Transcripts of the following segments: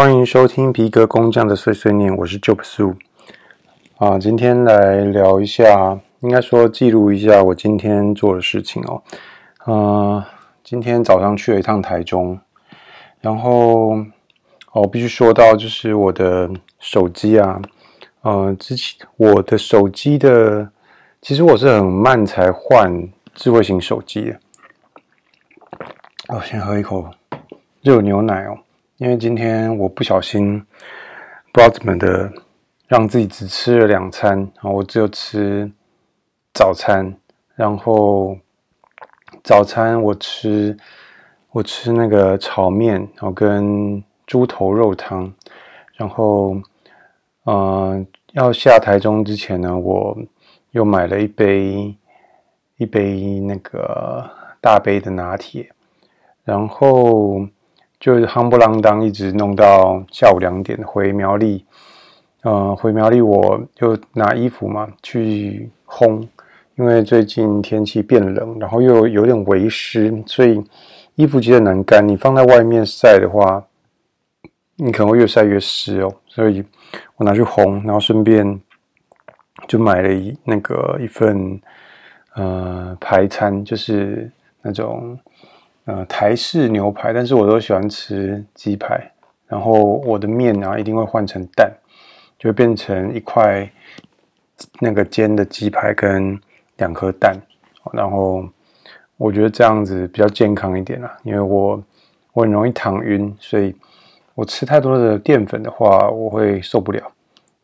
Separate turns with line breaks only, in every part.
欢迎收听皮革工匠的碎碎念，我是 Job Su 啊，今天来聊一下，应该说记录一下我今天做的事情哦。呃，今天早上去了一趟台中，然后哦，必须说到就是我的手机啊，呃，之前我的手机的，其实我是很慢才换智慧型手机的。哦，先喝一口热牛奶哦，因为今天我不小心不知道怎么的，让自己只吃了两餐，然后我只有吃早餐，然后早餐我吃我吃那个炒面，然后跟猪头肉汤，然后嗯、要下台中之前呢，我又买了一杯一杯那个大杯的拿铁。然后就是夯不啷当，一直弄到下午两点回苗栗。呃，回苗栗我就拿衣服嘛去烘，因为最近天气变冷，然后又有点微湿，所以衣服其实难干。你放在外面晒的话，你可能会越晒越湿哦。所以我拿去烘，然后顺便就买了一那个一份呃排餐，就是那种。呃，台式牛排，但是我都喜欢吃鸡排。然后我的面啊，一定会换成蛋，就会变成一块那个煎的鸡排跟两颗蛋。然后我觉得这样子比较健康一点啦，因为我我很容易躺晕，所以我吃太多的淀粉的话，我会受不了。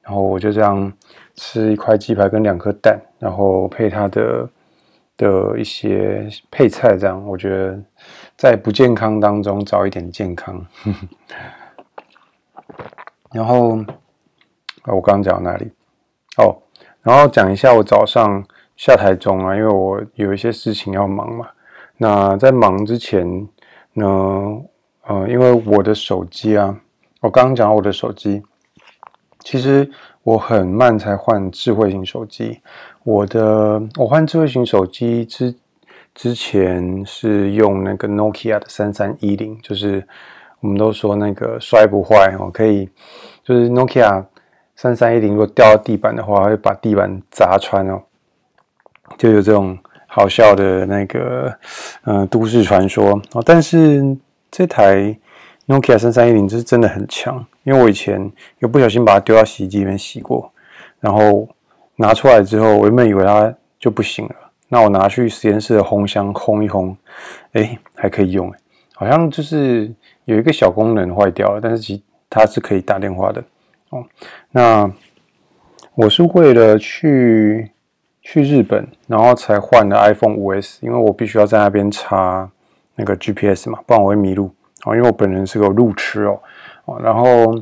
然后我就这样吃一块鸡排跟两颗蛋，然后配它的。的一些配菜，这样我觉得在不健康当中找一点健康。然后我刚刚讲到哪里？哦，然后讲一下我早上下台中啊，因为我有一些事情要忙嘛。那在忙之前呢，呃，因为我的手机啊，我刚刚讲我的手机，其实。我很慢才换智慧型手机。我的我换智慧型手机之之前是用那个 Nokia 的三三一零，就是我们都说那个摔不坏哦，可以就是 Nokia 三三一零如果掉到地板的话，会把地板砸穿哦，就有这种好笑的那个呃都市传说哦。但是这台 Nokia 三三一零是真的很强。因为我以前有不小心把它丢到洗衣机里面洗过，然后拿出来之后，我原本以为它就不行了。那我拿去实验室的烘箱烘一烘，哎，还可以用，好像就是有一个小功能坏掉了，但是其它是可以打电话的哦。那我是为了去去日本，然后才换了 iPhone 5S，因为我必须要在那边插那个 GPS 嘛，不然我会迷路哦。因为我本人是个路痴哦。然后，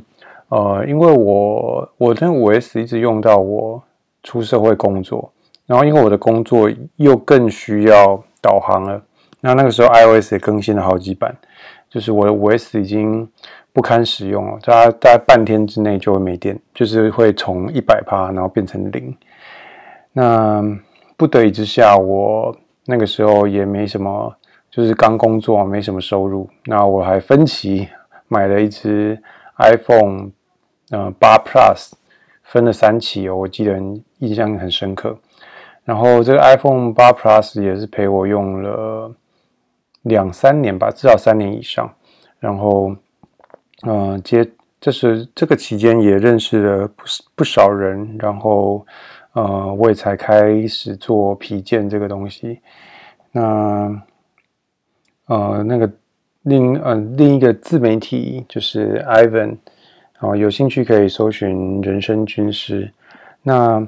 呃，因为我我这五 S 一直用到我出社会工作，然后因为我的工作又更需要导航了，那那个时候 iOS 也更新了好几版，就是我的五 S 已经不堪使用了，大概大概半天之内就会没电，就是会从一百趴然后变成零。那不得已之下，我那个时候也没什么，就是刚工作没什么收入，那我还分期。买了一只 iPhone，呃，八 Plus，分了三期哦，我记得印象很深刻。然后这个 iPhone 八 Plus 也是陪我用了两三年吧，至少三年以上。然后，呃，接这是这个期间也认识了不不少人，然后，呃，我也才开始做皮件这个东西。那，呃，那个。另呃另一个自媒体就是 Ivan，哦，有兴趣可以搜寻人生军师。那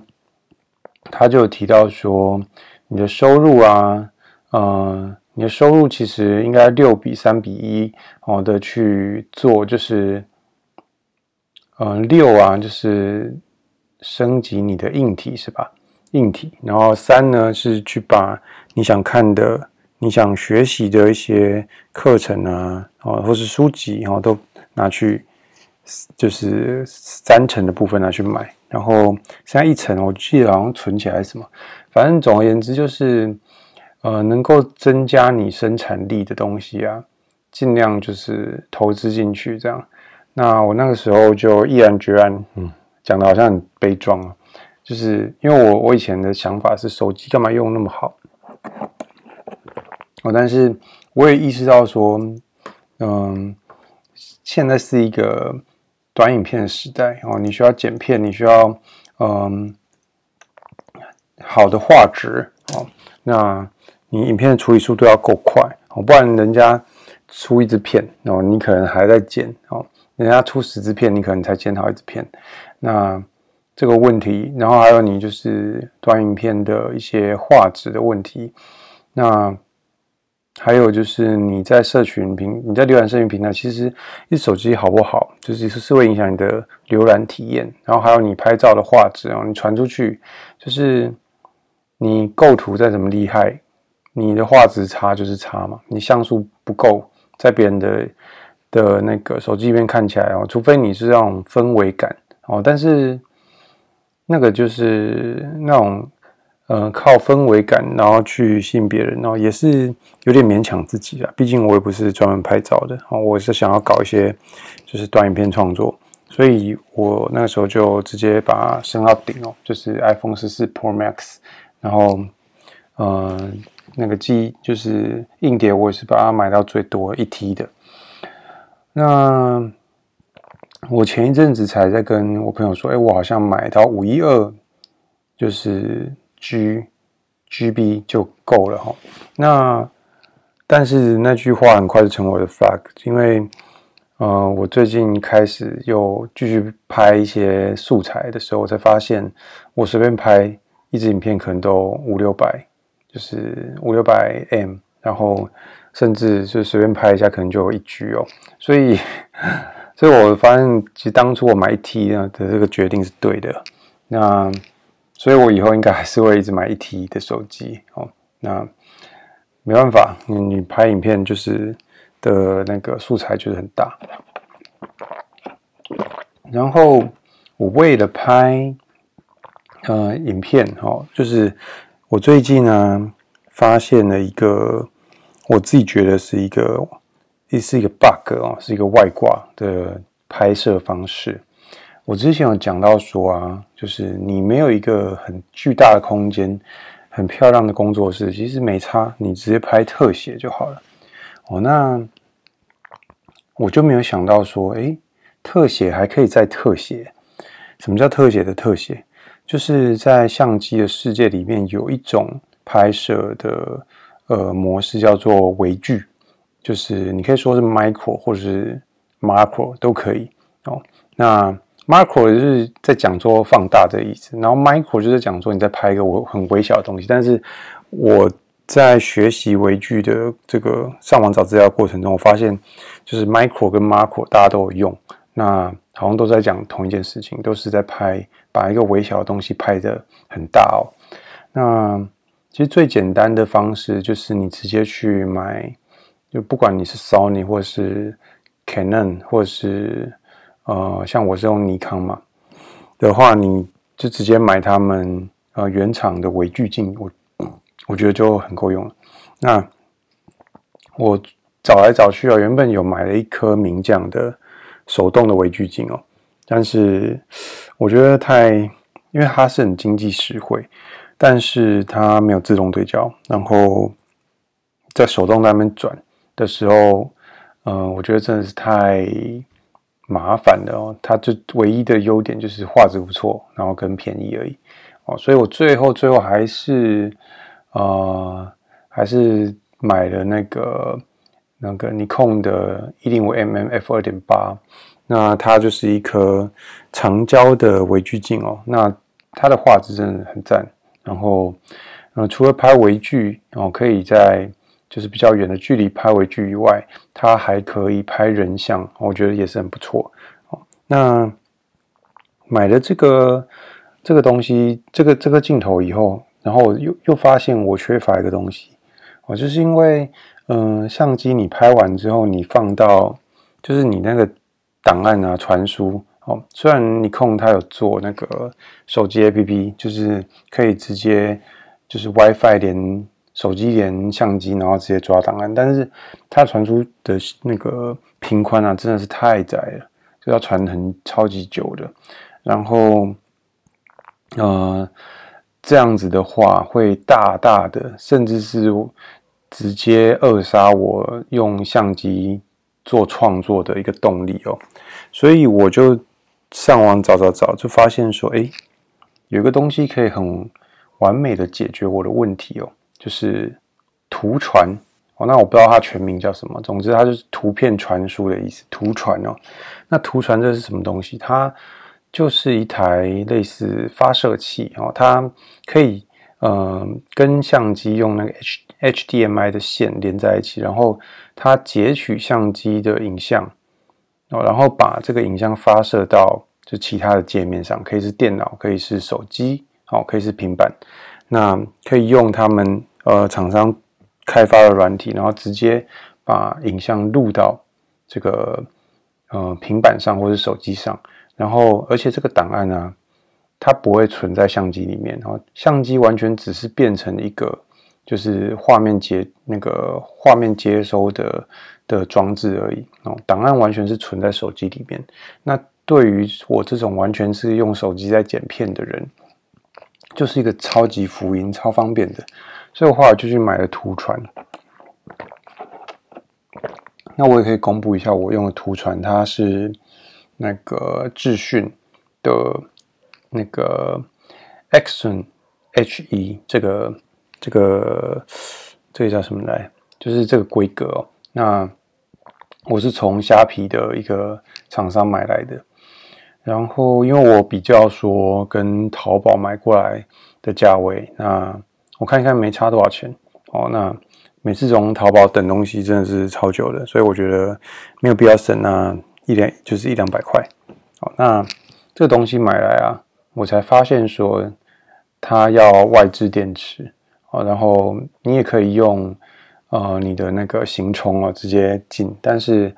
他就提到说，你的收入啊，呃，你的收入其实应该六比三比一哦的去做，就是呃六啊，就是升级你的硬体是吧？硬体，然后三呢是去把你想看的。你想学习的一些课程啊，哦，或是书籍，然后都拿去，就是三层的部分拿去买，然后现在一层，我记得好像存起来什么，反正总而言之就是，呃，能够增加你生产力的东西啊，尽量就是投资进去这样。那我那个时候就毅然决然，嗯，讲的好像很悲壮啊，就是因为我我以前的想法是手机干嘛用那么好，哦，但是我也意识到说，嗯，现在是一个短影片的时代哦，你需要剪片，你需要嗯好的画质哦，那你影片的处理速度要够快哦，不然人家出一支片哦，你可能还在剪哦。人家出十支片，你可能才剪好一支片。那这个问题，然后还有你就是短影片的一些画质的问题。那还有就是你在社群平，你在浏览社群平台，其实一手机好不好，就是是会影响你的浏览体验。然后还有你拍照的画质哦，你传出去，就是你构图再怎么厉害，你的画质差就是差嘛。你像素不够，在别人的。的那个手机里面看起来哦，除非你是那种氛围感哦，但是那个就是那种呃靠氛围感然后去吸引别人然后，也是有点勉强自己啊。毕竟我也不是专门拍照的哦，我是想要搞一些就是短影片创作，所以我那个时候就直接把它升到顶哦，就是 iPhone 十四 Pro Max，然后呃那个机就是硬碟，我也是把它买到最多一 T 的。那我前一阵子才在跟我朋友说，哎，我好像买到五一二，就是 G G B 就够了哈。那但是那句话很快就成为我的 flag，因为呃，我最近开始又继续拍一些素材的时候，我才发现我随便拍一支影片可能都五六百，就是五六百 M，然后。甚至就随便拍一下，可能就有一 G 哦。所以，所以我发现，其实当初我买一 T 的这个决定是对的。那，所以我以后应该还是会一直买一 T 的手机哦。那没办法，你你拍影片就是的那个素材就是很大。然后我为了拍呃影片哦，就是我最近呢发现了一个。我自己觉得是一个，也是一个 bug 哦，是一个外挂的拍摄方式。我之前有讲到说啊，就是你没有一个很巨大的空间，很漂亮的工作室，其实没差，你直接拍特写就好了。哦，那我就没有想到说，诶，特写还可以再特写。什么叫特写的特写？就是在相机的世界里面有一种拍摄的。呃，模式叫做微距，就是你可以说是 micro 或者是 macro 都可以哦。那 macro 就是在讲说放大的意思，然后 micro 就是讲说你在拍一个我很微小的东西。但是我在学习微距的这个上网找资料过程中，我发现就是 micro 跟 macro 大家都有用，那好像都在讲同一件事情，都是在拍把一个微小的东西拍得很大哦。那其实最简单的方式就是你直接去买，就不管你是 Sony 或是 Canon 或是呃，像我是用尼康嘛的话，你就直接买他们呃原厂的微距镜，我我觉得就很够用了。那我找来找去啊，原本有买了一颗名将的手动的微距镜哦，但是我觉得太，因为它是很经济实惠。但是它没有自动对焦，然后在手动那边转的时候，嗯、呃，我觉得真的是太麻烦的哦。它就唯一的优点就是画质不错，然后跟便宜而已哦。所以我最后最后还是呃还是买了那个那个尼康的一零五 mm f 二点八，那它就是一颗长焦的微距镜哦。那它的画质真的很赞。然后，呃，除了拍微距哦，可以在就是比较远的距离拍微距以外，它还可以拍人像，我觉得也是很不错哦。那买了这个这个东西，这个这个镜头以后，然后又又发现我缺乏一个东西哦，就是因为嗯、相机你拍完之后，你放到就是你那个档案啊传输。哦，虽然你控它有做那个手机 APP，就是可以直接就是 WiFi 连手机连相机，然后直接抓档案，但是它传输的那个频宽啊，真的是太窄了，就要传很超级久的。然后，呃，这样子的话会大大的，甚至是直接扼杀我用相机做创作的一个动力哦。所以我就上网找找找，就发现说，哎，有个东西可以很完美的解决我的问题哦，就是图传。哦，那我不知道它全名叫什么，总之它就是图片传输的意思，图传哦。那图传这是什么东西？它就是一台类似发射器哦，它可以呃跟相机用那个 H HDMI 的线连在一起，然后它截取相机的影像哦，然后把这个影像发射到就其他的界面上，可以是电脑，可以是手机，哦，可以是平板，那可以用他们呃厂商。开发的软体，然后直接把影像录到这个呃平板上或者手机上，然后而且这个档案呢、啊，它不会存在相机里面，然后相机完全只是变成一个就是画面接那个画面接收的的装置而已哦，档案完全是存在手机里面。那对于我这种完全是用手机在剪片的人，就是一个超级福音，超方便的。所以我后来就去买了图传，那我也可以公布一下我用的图传，它是那个智讯的那个 Axon HE 这个这个这个叫什么来？就是这个规格哦。那我是从虾皮的一个厂商买来的，然后因为我比较说跟淘宝买过来的价位，那。我看一看没差多少钱哦。那每次从淘宝等东西真的是超久的，所以我觉得没有必要省那一两就是一两百块。好，那这个东西买来啊，我才发现说它要外置电池哦，然后你也可以用呃你的那个行充啊直接进，但是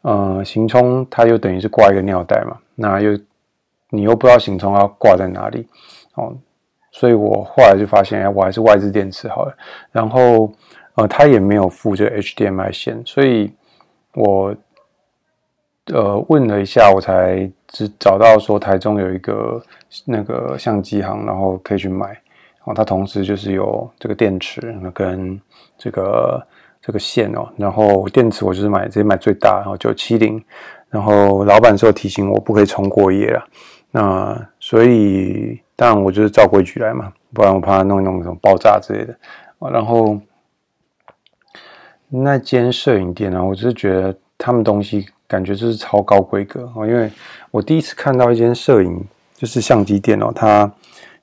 呃行充它又等于是挂一个尿袋嘛，那又你又不知道行充要挂在哪里哦。所以我后来就发现，哎，我还是外置电池好了。然后，呃，它也没有附这 HDMI 线，所以我呃问了一下，我才只找到说台中有一个那个相机行，然后可以去买。然后它同时就是有这个电池跟这个这个线哦。然后电池我就是买直接买最大，然后九七零。然后老板说提醒我不可以重过夜了。那所以。当然，我就是照规矩来嘛，不然我怕弄一弄什么爆炸之类的。然后那间摄影店呢，我就是觉得他们东西感觉就是超高规格哦，因为我第一次看到一间摄影就是相机店哦，它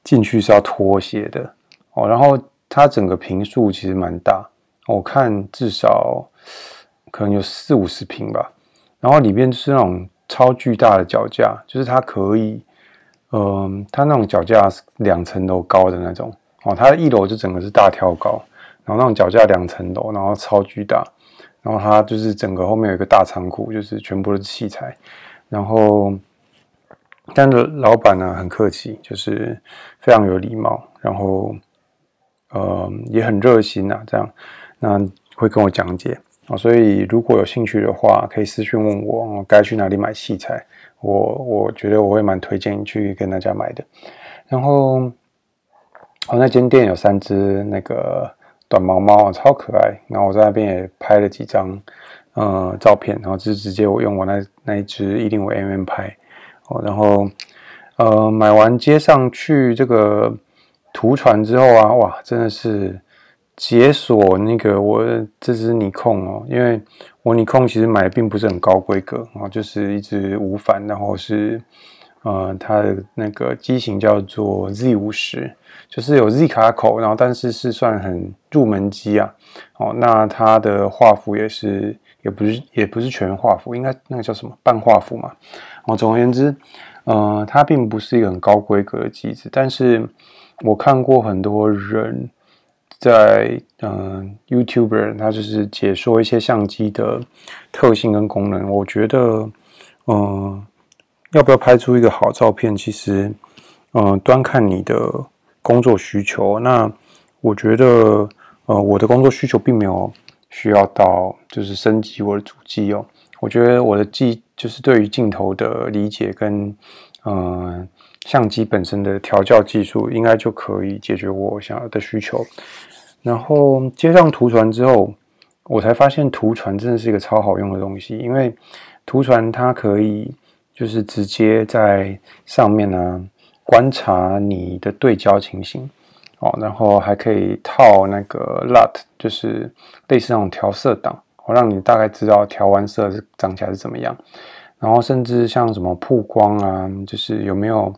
进去是要脱鞋的哦，然后它整个坪数其实蛮大，我看至少可能有四五十坪吧，然后里面是那种超巨大的脚架，就是它可以。嗯，它那种脚架是两层楼高的那种。哦，它一楼就整个是大挑高，然后那种脚架两层楼，然后超巨大，然后它就是整个后面有一个大仓库，就是全部都是器材，然后但是老板呢很客气，就是非常有礼貌，然后嗯也很热心呐，这样。那会跟我讲解。啊，所以如果有兴趣的话，可以私讯问我，该去哪里买器材。我我觉得我会蛮推荐去跟大家买的，然后哦，那间店有三只那个短毛猫啊，超可爱。然后我在那边也拍了几张呃照片，然后就直接我用我那那一只一零五 mm 拍哦，然后呃买完接上去这个图传之后啊，哇，真的是。解锁那个我这支尼控哦，因为我尼控其实买的并不是很高规格啊，就是一支无反，然后是呃它的那个机型叫做 Z 五十，就是有 Z 卡口，然后但是是算很入门机啊。哦，那它的画幅也是也不是也不是全画幅，应该那个叫什么半画幅嘛。哦，总而言之，呃，它并不是一个很高规格的机子，但是我看过很多人。在嗯，YouTuber 他就是解说一些相机的特性跟功能。我觉得，嗯，要不要拍出一个好照片，其实，嗯，端看你的工作需求。那我觉得，呃，我的工作需求并没有需要到就是升级我的主机哦。我觉得我的技就是对于镜头的理解跟嗯、相机本身的调校技术，应该就可以解决我想要的需求。然后接上图传之后，我才发现图传真的是一个超好用的东西，因为图传它可以就是直接在上面呢、啊、观察你的对焦情形。哦，然后还可以套那个 LUT，就是类似那种调色档，我让你大概知道调完色是长起来是怎么样。然后甚至像什么曝光啊，就是有没有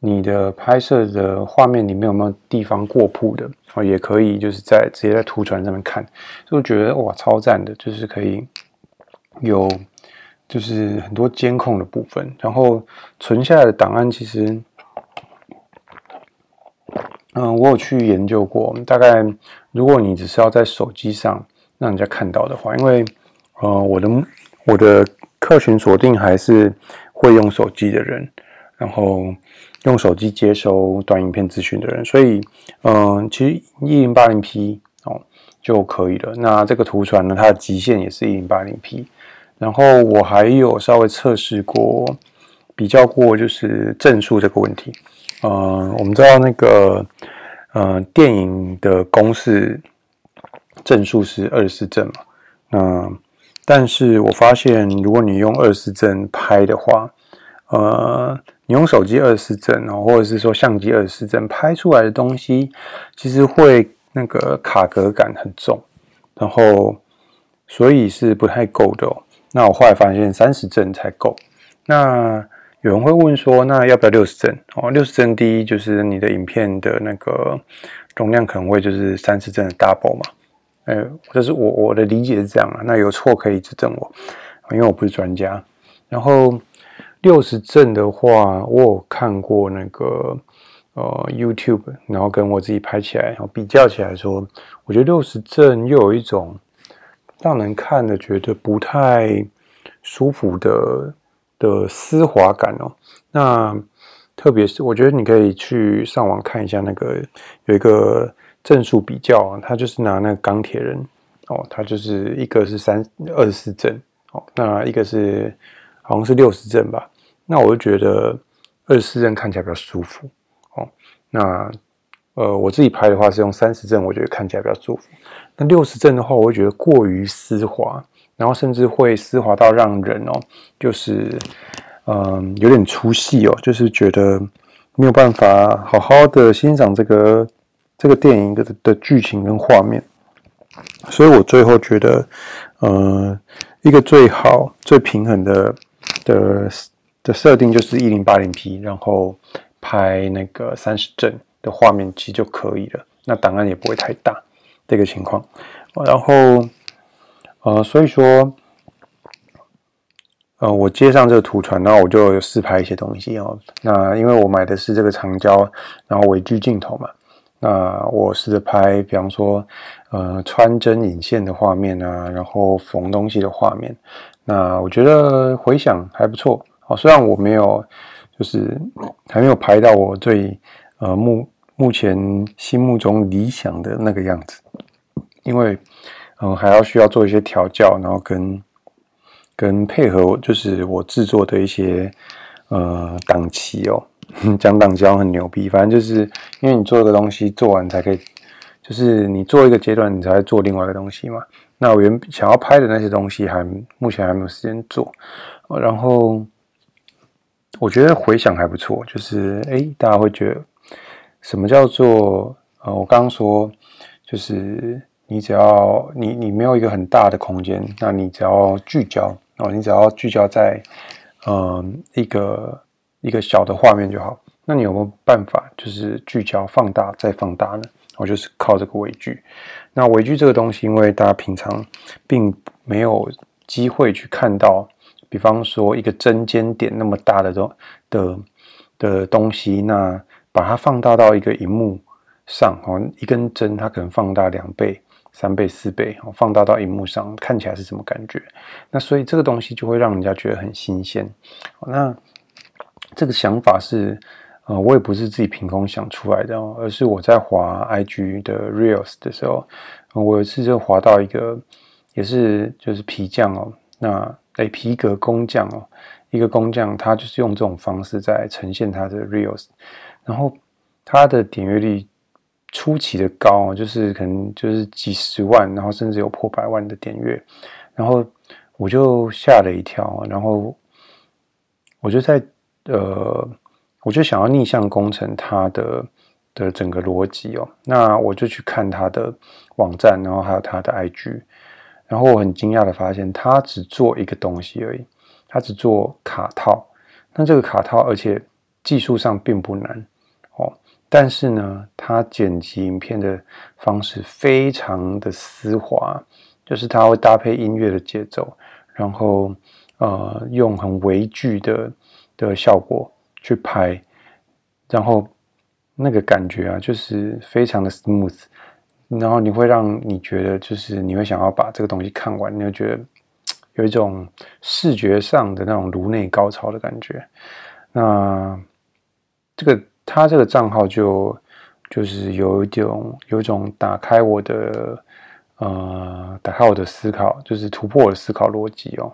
你的拍摄的画面里面有没有地方过曝的，哦，也可以就是在直接在图传上面看，就觉得哇超赞的，就是可以有就是很多监控的部分，然后存下来的档案其实。嗯，我有去研究过。大概如果你只是要在手机上让人家看到的话，因为呃，我的我的客群锁定还是会用手机的人，然后用手机接收短影片资讯的人，所以嗯、其实一零八零 P 哦就可以了。那这个图传呢，它的极限也是一零八零 P。然后我还有稍微测试过，比较过就是帧数这个问题。嗯、我们知道那个呃电影的公式帧数是二十四帧嘛，那但是我发现如果你用二十帧拍的话，呃，你用手机二十帧哦，或者是说相机二十帧拍出来的东西，其实会那个卡格感很重，然后所以是不太够的哦。那我后来发现三十帧才够，那。有人会问说，那要不要六十帧？哦，六十帧第一就是你的影片的那个容量可能会就是三十帧的 double 嘛。呃，这是我我的理解是这样啊。那有错可以指正我，因为我不是专家。然后六十帧的话，我有看过那个呃 YouTube，然后跟我自己拍起来，然后比较起来说，我觉得六十帧又有一种让人看的觉得不太舒服的。的丝滑感哦，那特别是我觉得你可以去上网看一下那个有一个帧数比较啊，他就是拿那个钢铁人哦，他就是一个是三二十四帧哦，那一个是好像是六十帧吧，那我就觉得二十四帧看起来比较舒服哦，那呃我自己拍的话是用三十帧，我觉得看起来比较舒服，那六十帧的话，我会觉得过于丝滑。然后甚至会丝滑到让人哦，就是嗯有点出戏哦，就是觉得没有办法好好的欣赏这个这个电影的的剧情跟画面，所以我最后觉得，呃，一个最好最平衡的的的设定就是一零八零 P，然后拍那个三十帧的画面其实就可以了，那档案也不会太大这个情况，然后。呃，所以说，呃，我接上这个图传，然后我就试拍一些东西哦。那因为我买的是这个长焦，然后微距镜头嘛，那我试着拍，比方说，呃，穿针引线的画面啊，然后缝东西的画面。那我觉得回响还不错哦。虽然我没有，就是还没有拍到我最呃目目前心目中理想的那个样子，因为。嗯，还要需要做一些调教，然后跟跟配合，就是我制作的一些呃档期哦。讲党交很牛逼，反正就是因为你做一个东西做完才可以，就是你做一个阶段，你才会做另外一个东西嘛。那我原想要拍的那些东西还，目前还没有时间做。然后我觉得回响还不错，就是诶，大家会觉得什么叫做呃，我刚刚说就是。你只要你你没有一个很大的空间，那你只要聚焦哦，你只要聚焦在嗯一个一个小的画面就好。那你有没有办法就是聚焦放大再放大呢？我就是靠这个微距。那微距这个东西，因为大家平常并没有机会去看到，比方说一个针尖点那么大的东的的东西，那把它放大到一个荧幕上哦，一根针它可能放大两倍。三倍、四倍，放大到荧幕上看起来是什么感觉？那所以这个东西就会让人家觉得很新鲜。那这个想法是，呃，我也不是自己凭空想出来的哦，而是我在滑 IG 的 Reels 的时候，我有一次就滑到一个，也是就是皮匠哦，那诶皮革工匠哦，一个工匠，他就是用这种方式在呈现他的 reels，然后他的点阅率出奇的高，就是可能就是几十万，然后甚至有破百万的点阅，然后我就吓了一跳，然后我就在呃，我就想要逆向工程它的。的整个逻辑哦，那我就去看他的网站，然后还有他的 IG，然后我很惊讶的发现，他只做一个东西而已，他只做卡套。那这个卡套，而且技术上并不难哦，但是呢，他剪辑影片的方式非常的丝滑，就是他会搭配音乐的节奏，然后呃，用很微距的的效果去拍，然后。那个感觉啊，就是非常的 smooth，然后你会让你觉得，就是你会想要把这个东西看完，你会觉得 有一种视觉上的那种颅内高潮的感觉。那这个他这个账号就就是有一种有一种打开我的呃打开我的思考，就是突破我的思考逻辑哦。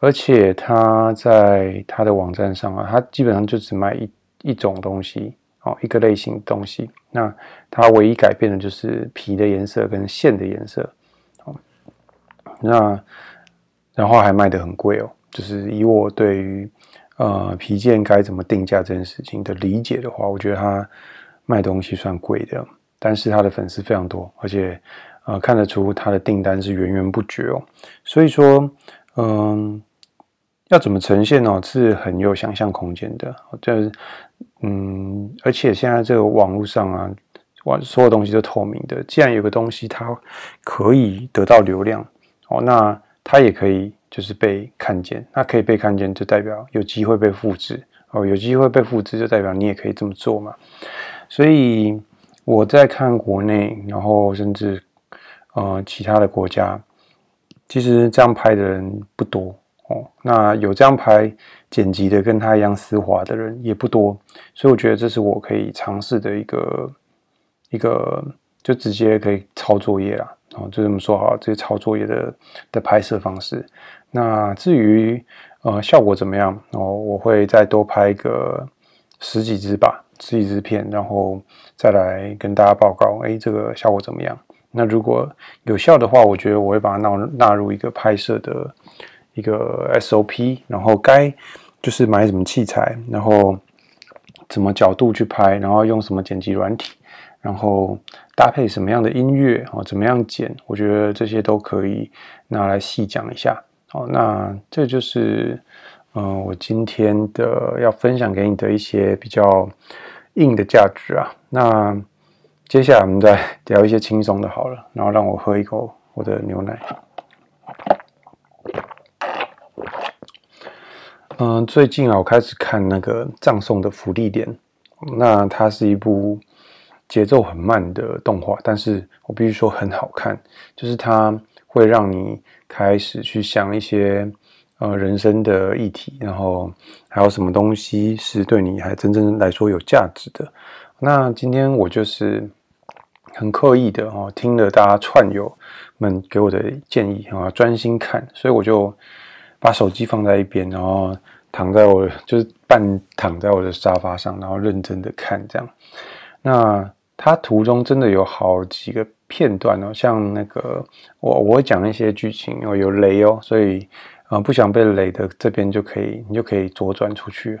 而且他在他的网站上啊，他基本上就只卖一一种东西。哦，一个类型的东西，那他唯一改变的就是皮的颜色跟线的颜色。哦，那然后还卖得很贵哦，就是以我对于呃皮件该怎么定价这件事情的理解的话，我觉得他卖东西算贵的，但是他的粉丝非常多，而且呃看得出他的订单是源源不绝哦。所以说，嗯。要怎么呈现呢？是很有想象空间的。就是，嗯，而且现在这个网络上啊，网所有东西都透明的。既然有个东西它可以得到流量，哦，那它也可以就是被看见。那可以被看见，就代表有机会被复制。哦，有机会被复制，就代表你也可以这么做嘛。所以我在看国内，然后甚至呃其他的国家，其实这样拍的人不多。哦，那有这样拍剪辑的跟他一样丝滑的人也不多，所以我觉得这是我可以尝试的一个一个，就直接可以抄作业啦。哦，就这么说好，这些抄作业的的拍摄方式。那至于呃效果怎么样哦，我会再多拍个十几支吧，十几支片，然后再来跟大家报告，哎，这个效果怎么样？那如果有效的话，我觉得我会把它纳纳入一个拍摄的。一个 SOP，然后该就是买什么器材，然后怎么角度去拍，然后用什么剪辑软体，然后搭配什么样的音乐哦，怎么样剪，我觉得这些都可以拿来细讲一下。好，那这就是嗯、呃，我今天的要分享给你的一些比较硬的价值啊。那接下来我们再聊一些轻松的，好了，然后让我喝一口我的牛奶。嗯，最近啊，我开始看那个葬送的芙莉莲，那它是一部节奏很慢的动画，但是我必须说很好看，就是它会让你开始去想一些呃人生的议题，然后还有什么东西是对你还真正来说有价值的。那今天我就是很刻意的哦，听了大家串友们给我的建议啊，专心看，所以我就。把手机放在一边，然后躺在我就是半躺在我的沙发上，然后认真的看这样。那它途中真的有好几个片段哦，像那个我我会讲一些剧情哦，有雷哦，所以啊、不想被雷的这边就可以，你就可以左转出去。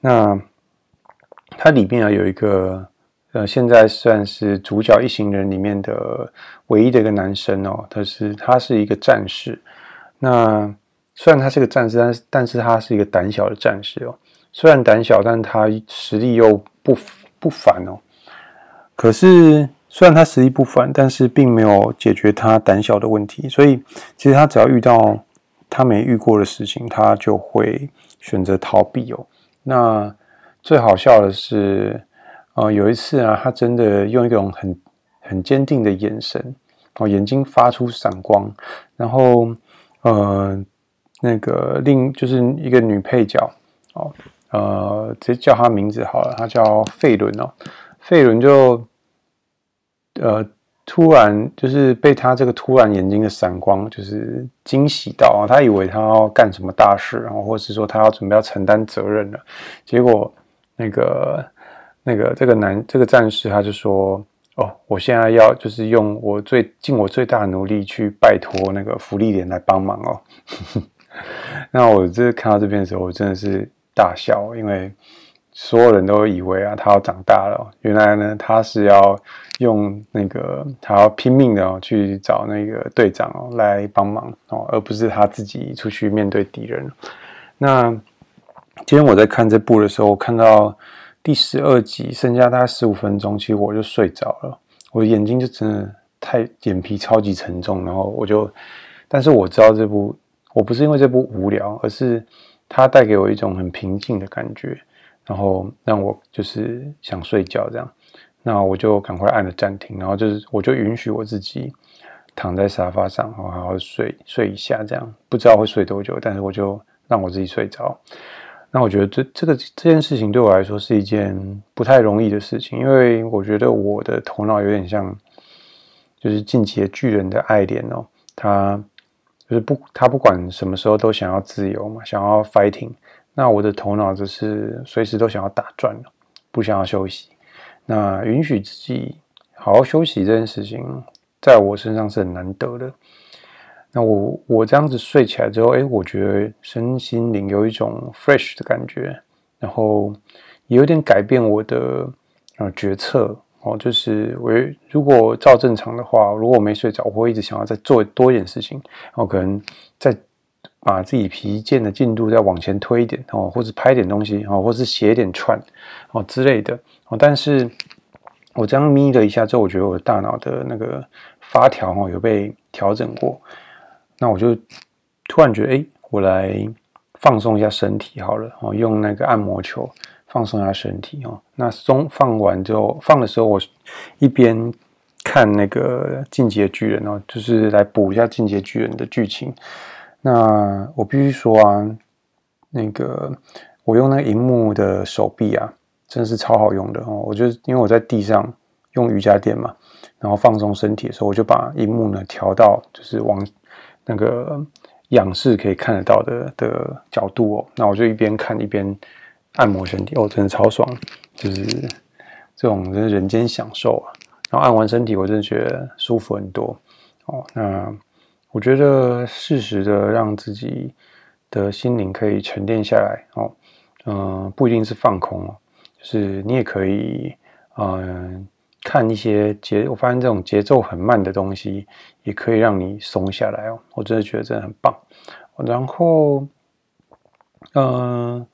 那它里面啊有一个呃，现在算是主角一行人里面的唯一的一个男生哦，他是他是一个战士，那。虽然他是个战士，但是但是他是一个胆小的战士哦。虽然胆小，但他实力又不不凡哦。可是虽然他实力不凡，但是并没有解决他胆小的问题。所以其实他只要遇到他没遇过的事情，他就会选择逃避哦。那最好笑的是，呃，有一次啊，他真的用一种很很坚定的眼神哦，眼睛发出闪光，然后呃。那个另就是一个女配角哦，呃，直接叫她名字好了，她叫费伦哦。费伦就呃突然就是被他这个突然眼睛的闪光，就是惊喜到啊！他以为他要干什么大事，然后或是说他要准备要承担责任了。结果那个那个这个男这个战士他就说：“哦，我现在要就是用我最尽我最大的努力去拜托那个芙莉莲来帮忙哦。” 那我这看到这边的时候，我真的是大笑，因为。所有人都以为啊，他要长大了。原来呢，他是要用那个，他要拼命的哦，去找那个队长来帮忙哦，而不是他自己出去面对敌人。那今天我在看这部的时候，我看到第十二集，剩下大概十五分钟，其实我就睡着了。我的眼睛就真的太眼皮超级沉重，然后我就，但是我知道这部，我不是因为这部无聊，而是它带给我一种很平静的感觉。然后让我就是想睡觉这样，那我就赶快按了暂停，然后就是我就允许我自己躺在沙发上，好好睡睡一下这样，不知道会睡多久，但是我就让我自己睡着。那我觉得这这个这件事情对我来说是一件不太容易的事情，因为我觉得我的头脑有点像就是进击的巨人的爱莲哦，他就是不他不管什么时候都想要自由嘛，想要 fighting。那我的头脑就是随时都想要打转了，不想要休息。那允许自己好好休息这件事情，在我身上是很难得的。那我我这样子睡起来之后，哎，我觉得身心灵有一种 fresh 的感觉，然后也有点改变我的呃决策哦。就是我如果照正常的话，如果我没睡着，我会一直想要再做多一点事情，然后可能再。把自己疲倦的进度再往前推一点哦，或者拍点东西哦，或是写点串哦之类的哦。但是我这样眯了一下之后，我觉得我的大脑的那个发条哦有被调整过。那我就突然觉得，哎，我来放松一下身体好了哦，用那个按摩球放松一下身体哦。那松放完之后，放的时候我一边看那个《进阶巨人》哦，就是来补一下《进阶巨人》的剧情。那我必须说啊，那个我用那个荧幕的手臂啊，真是超好用的哦。我就因为我在地上用瑜伽垫嘛，然后放松身体的时候，我就把荧幕呢调到就是往那个仰视可以看得到的的角度哦。那我就一边看一边按摩身体哦，真的超爽，就是这种真是人间享受啊。然后按完身体，我真的觉得舒服很多哦。那。我觉得适时的让自己的心灵可以沉淀下来哦，嗯、不一定是放空哦，就是你也可以嗯、看一些节，我发现这种节奏很慢的东西也可以让你松下来哦，我真的觉得真的很棒。然后嗯、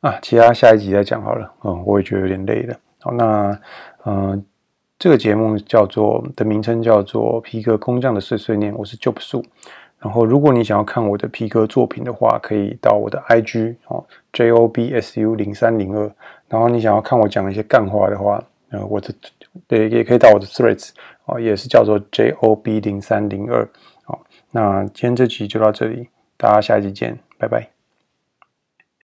啊，其他下一集再讲好了，嗯，我也觉得有点累了。好，那嗯。这个节目叫做的名称叫做皮革工匠的碎碎念，我是 Job Su。然后，如果你想要看我的皮革作品的话，可以到我的 IG 哦，J O B S U 零三零二。然后，你想要看我讲一些干话的话，呃，我的对也可以到我的 Threads 哦，也是叫做 J O B 零三零二。好，那今天这集就到这里，大家下一集见，拜拜。